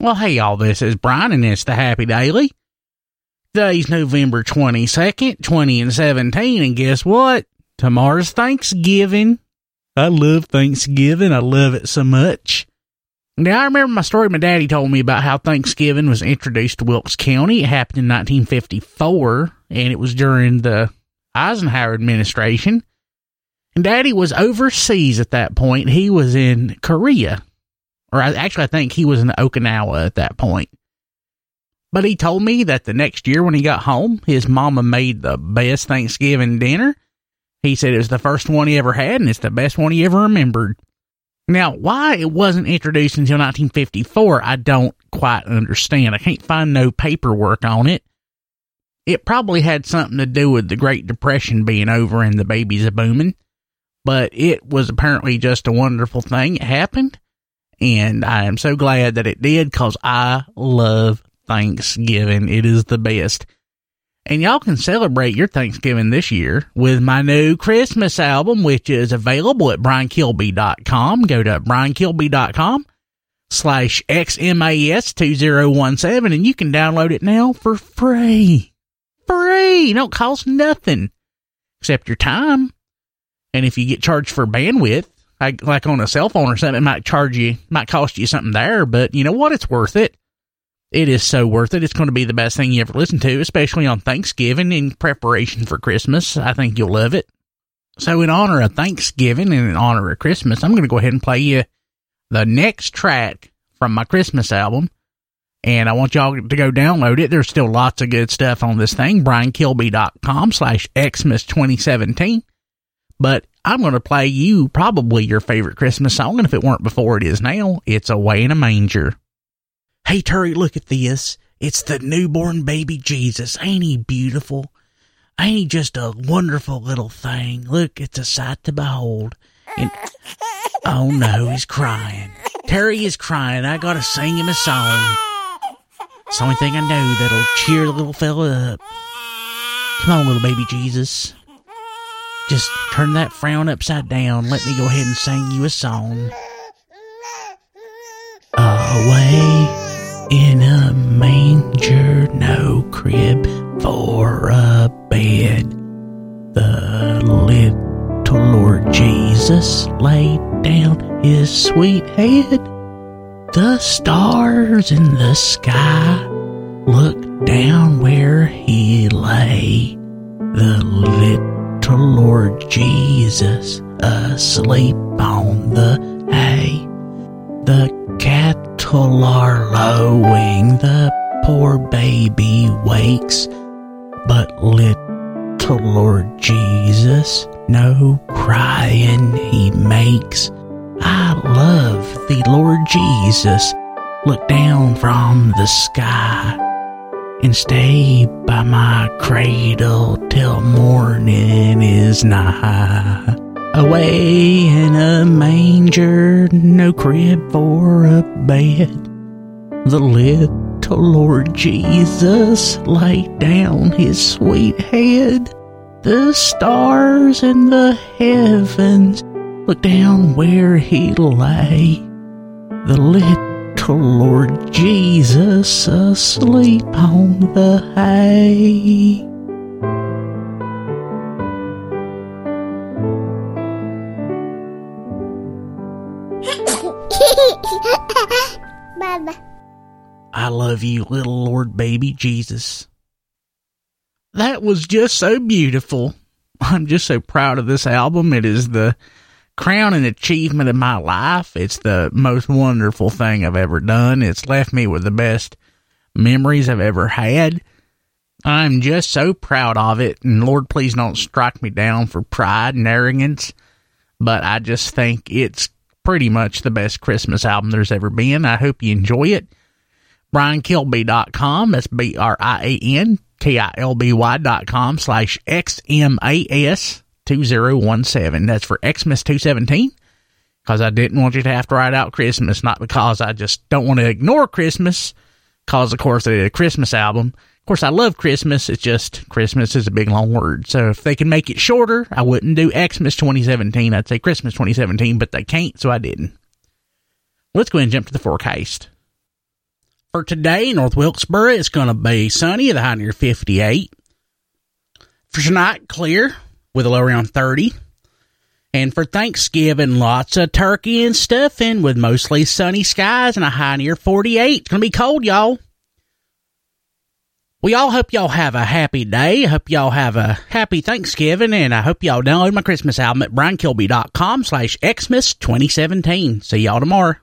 Well, hey, all this is Brian, and it's the Happy Daily. Today's November 22nd, 2017, and guess what? Tomorrow's Thanksgiving. I love Thanksgiving. I love it so much. Now, I remember my story my daddy told me about how Thanksgiving was introduced to Wilkes County. It happened in 1954, and it was during the Eisenhower administration. And daddy was overseas at that point. He was in Korea or I, actually, I think he was in Okinawa at that point. But he told me that the next year when he got home, his mama made the best Thanksgiving dinner. He said it was the first one he ever had, and it's the best one he ever remembered. Now, why it wasn't introduced until 1954, I don't quite understand. I can't find no paperwork on it. It probably had something to do with the Great Depression being over and the babies a booming, but it was apparently just a wonderful thing. It happened, and I am so glad that it did because I love Thanksgiving. It is the best. And y'all can celebrate your Thanksgiving this year with my new Christmas album, which is available at briankilby.com. Go to briankilby.com slash XMAS2017 and you can download it now for free. Free. Don't cost nothing except your time. And if you get charged for bandwidth, like, like on a cell phone or something, it might charge you, might cost you something there, but you know what? It's worth it. It is so worth it. It's going to be the best thing you ever listen to, especially on Thanksgiving in preparation for Christmas. I think you'll love it. So, in honor of Thanksgiving and in honor of Christmas, I'm going to go ahead and play you the next track from my Christmas album. And I want y'all to go download it. There's still lots of good stuff on this thing. BrianKilby.com slash Xmas 2017. But I'm going to play you probably your favorite Christmas song, and if it weren't before, it is now. It's Away in a Manger. Hey, Terry, look at this. It's the newborn baby Jesus. Ain't he beautiful? Ain't he just a wonderful little thing? Look, it's a sight to behold. And, oh no, he's crying. Terry is crying. I gotta sing him a song. It's the only thing I know that'll cheer the little fella up. Come on, little baby Jesus. Just turn that frown upside down. Let me go ahead and sing you a song. Away in a manger, no crib for a bed. The little Lord Jesus laid down his sweet head. The stars in the sky looked down where he lay. The little to Lord Jesus asleep on the hay. The cattle are lowing, the poor baby wakes, but little Lord Jesus no crying he makes. I love thee, Lord Jesus. Look down from the sky and stay by my cradle till morning is nigh. Away in a manger, no crib for a bed. The little Lord Jesus laid down his sweet head. The stars in the heavens looked down where he lay. The little Lord Jesus asleep on the hay. I love you, little Lord baby Jesus. That was just so beautiful. I'm just so proud of this album. It is the crowning achievement of my life. It's the most wonderful thing I've ever done. It's left me with the best memories I've ever had. I'm just so proud of it. And Lord, please don't strike me down for pride and arrogance. But I just think it's pretty much the best Christmas album there's ever been. I hope you enjoy it. BrianKilby.com. That's B R I A N K I L B Y dot com slash X M A S 2017. That's for Xmas 217 because I didn't want you to have to write out Christmas, not because I just don't want to ignore Christmas, because, of course, they did a Christmas album. Of course, I love Christmas. It's just Christmas is a big long word. So if they can make it shorter, I wouldn't do Xmas 2017. I'd say Christmas 2017, but they can't, so I didn't. Let's go ahead and jump to the forecast. for today, North Wilkesboro, it's going to be sunny, the high near 58. For tonight, clear with a low around 30. And for Thanksgiving, lots of turkey and stuffing with mostly sunny skies and a high near 48. It's going to be cold, y'all. We all hope y'all have a happy day. Hope y'all have a happy Thanksgiving, and I hope y'all download my Christmas album at briankilby.com slash Xmas 2017. See y'all tomorrow.